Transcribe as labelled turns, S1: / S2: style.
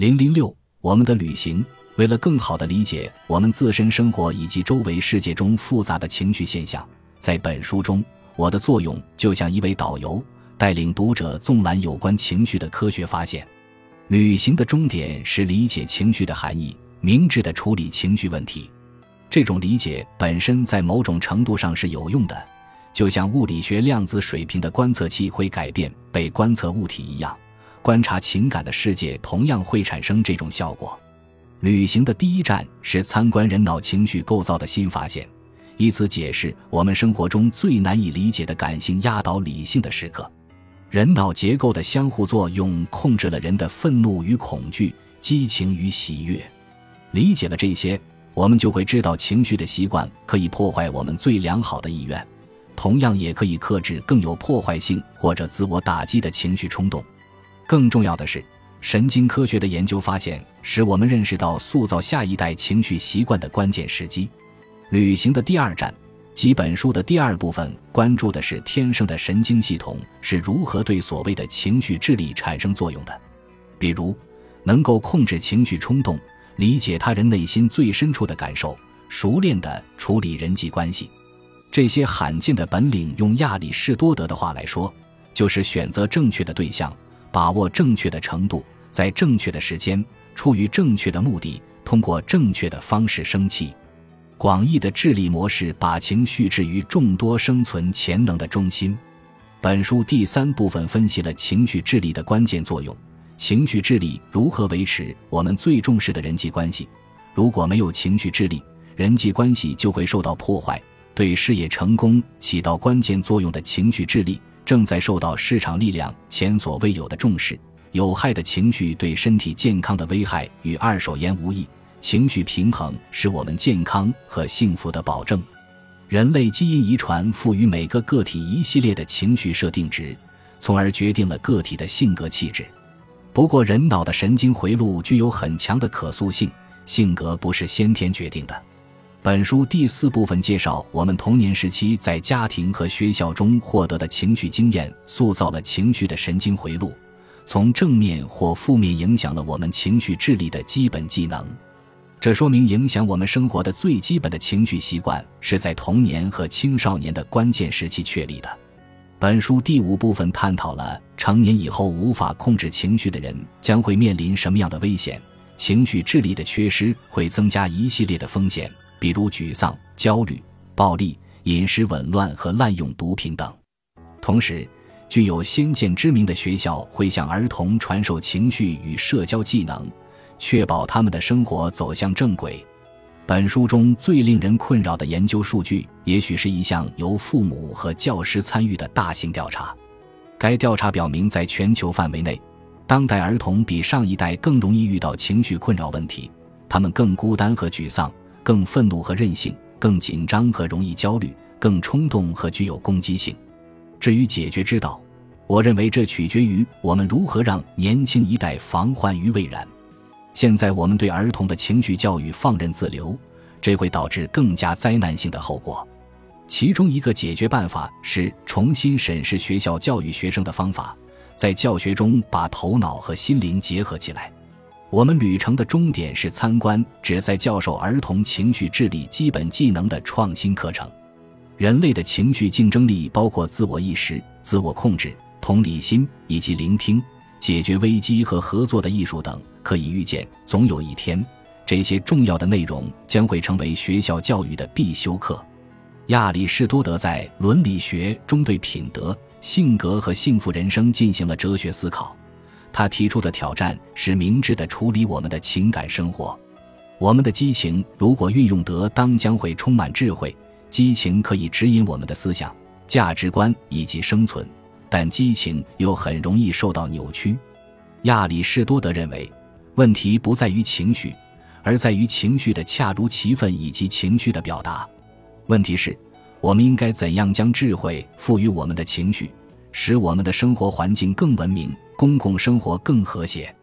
S1: 零零六，我们的旅行，为了更好地理解我们自身生活以及周围世界中复杂的情绪现象，在本书中，我的作用就像一位导游，带领读者纵览有关情绪的科学发现。旅行的终点是理解情绪的含义，明智地处理情绪问题。这种理解本身在某种程度上是有用的，就像物理学量子水平的观测器会改变被观测物体一样。观察情感的世界同样会产生这种效果。旅行的第一站是参观人脑情绪构造的新发现，以此解释我们生活中最难以理解的感性压倒理性的时刻。人脑结构的相互作用控制了人的愤怒与恐惧、激情与喜悦。理解了这些，我们就会知道情绪的习惯可以破坏我们最良好的意愿，同样也可以克制更有破坏性或者自我打击的情绪冲动。更重要的是，神经科学的研究发现，使我们认识到塑造下一代情绪习惯的关键时机。旅行的第二站，即本书的第二部分，关注的是天生的神经系统是如何对所谓的情绪智力产生作用的。比如，能够控制情绪冲动，理解他人内心最深处的感受，熟练地处理人际关系。这些罕见的本领，用亚里士多德的话来说，就是选择正确的对象。把握正确的程度，在正确的时间，出于正确的目的，通过正确的方式生气。广义的智力模式把情绪置于众多生存潜能的中心。本书第三部分分析了情绪智力的关键作用。情绪智力如何维持我们最重视的人际关系？如果没有情绪智力，人际关系就会受到破坏。对事业成功起到关键作用的情绪智力。正在受到市场力量前所未有的重视。有害的情绪对身体健康的危害与二手烟无异。情绪平衡是我们健康和幸福的保证。人类基因遗传赋予每个个体一系列的情绪设定值，从而决定了个体的性格气质。不过，人脑的神经回路具有很强的可塑性，性格不是先天决定的。本书第四部分介绍我们童年时期在家庭和学校中获得的情绪经验，塑造了情绪的神经回路，从正面或负面影响了我们情绪智力的基本技能。这说明影响我们生活的最基本的情绪习惯是在童年和青少年的关键时期确立的。本书第五部分探讨了成年以后无法控制情绪的人将会面临什么样的危险，情绪智力的缺失会增加一系列的风险。比如沮丧、焦虑、暴力、饮食紊乱和滥用毒品等。同时，具有先见之明的学校会向儿童传授情绪与社交技能，确保他们的生活走向正轨。本书中最令人困扰的研究数据，也许是一项由父母和教师参与的大型调查。该调查表明，在全球范围内，当代儿童比上一代更容易遇到情绪困扰问题，他们更孤单和沮丧。更愤怒和任性，更紧张和容易焦虑，更冲动和具有攻击性。至于解决之道，我认为这取决于我们如何让年轻一代防患于未然。现在我们对儿童的情绪教育放任自流，这会导致更加灾难性的后果。其中一个解决办法是重新审视学校教育学生的方法，在教学中把头脑和心灵结合起来。我们旅程的终点是参观旨在教授儿童情绪智力基本技能的创新课程。人类的情绪竞争力包括自我意识、自我控制、同理心以及聆听、解决危机和合作的艺术等。可以预见，总有一天，这些重要的内容将会成为学校教育的必修课。亚里士多德在《伦理学》中对品德、性格和幸福人生进行了哲学思考。他提出的挑战是明智的处理我们的情感生活。我们的激情如果运用得当，将会充满智慧。激情可以指引我们的思想、价值观以及生存，但激情又很容易受到扭曲。亚里士多德认为，问题不在于情绪，而在于情绪的恰如其分以及情绪的表达。问题是，我们应该怎样将智慧赋予我们的情绪，使我们的生活环境更文明？公共生活更和谐。